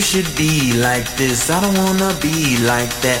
Should be like this. I don't wanna be like that.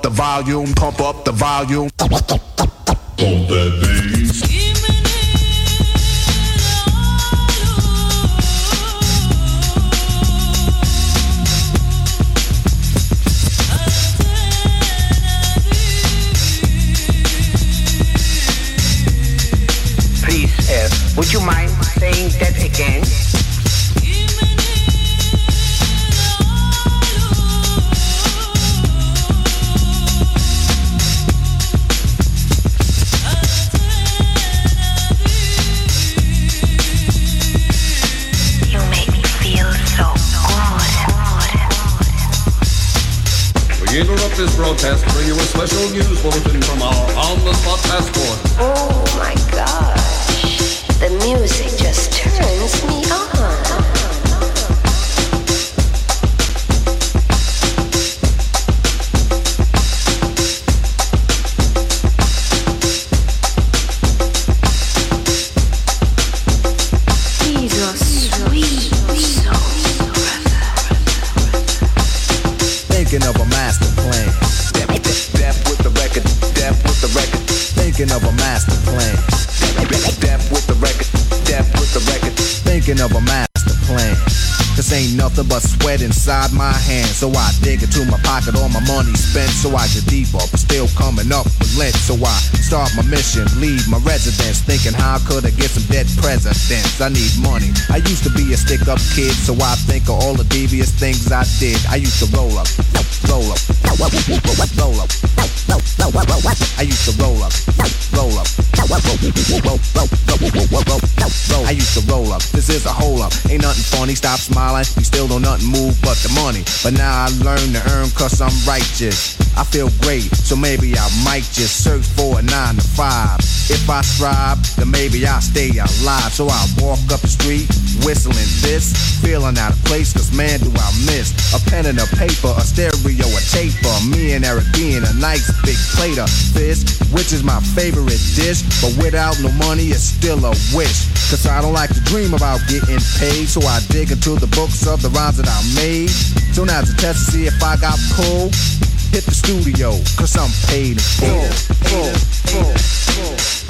up the volume, pump up the volume. Sweat inside my hands. So I dig into my pocket, all my money spent. So I get deeper, but still coming up with lint. So I start my mission, leave my residence. Thinking how could I get some dead presidents? I need money. I used to be a stick up kid, so I think of all the devious things I did. I used to roll up, roll up, roll up, roll up. I used to roll up, roll up, roll, roll, roll, roll, I used to roll up. This is a hole up. Ain't nothing funny. Stop smiling. We still don't nothing move but the money. But now I learn to earn cause I'm righteous. I feel great, so maybe I might just search for a nine to five. If I strive, then maybe I'll stay alive. So I walk up the street, whistling this, feeling out of place, cause man, do I miss a pen and a paper, a stereo, a taper. Me and Eric being a nice big plate of fish, which is my favorite dish. But without no money, it's still a wish. Cause I don't like to dream about getting paid, so I dig into the books of the rhymes that I made. So now to test to see if I got pulled hit the studio, cause I'm paid in full. full, full, full.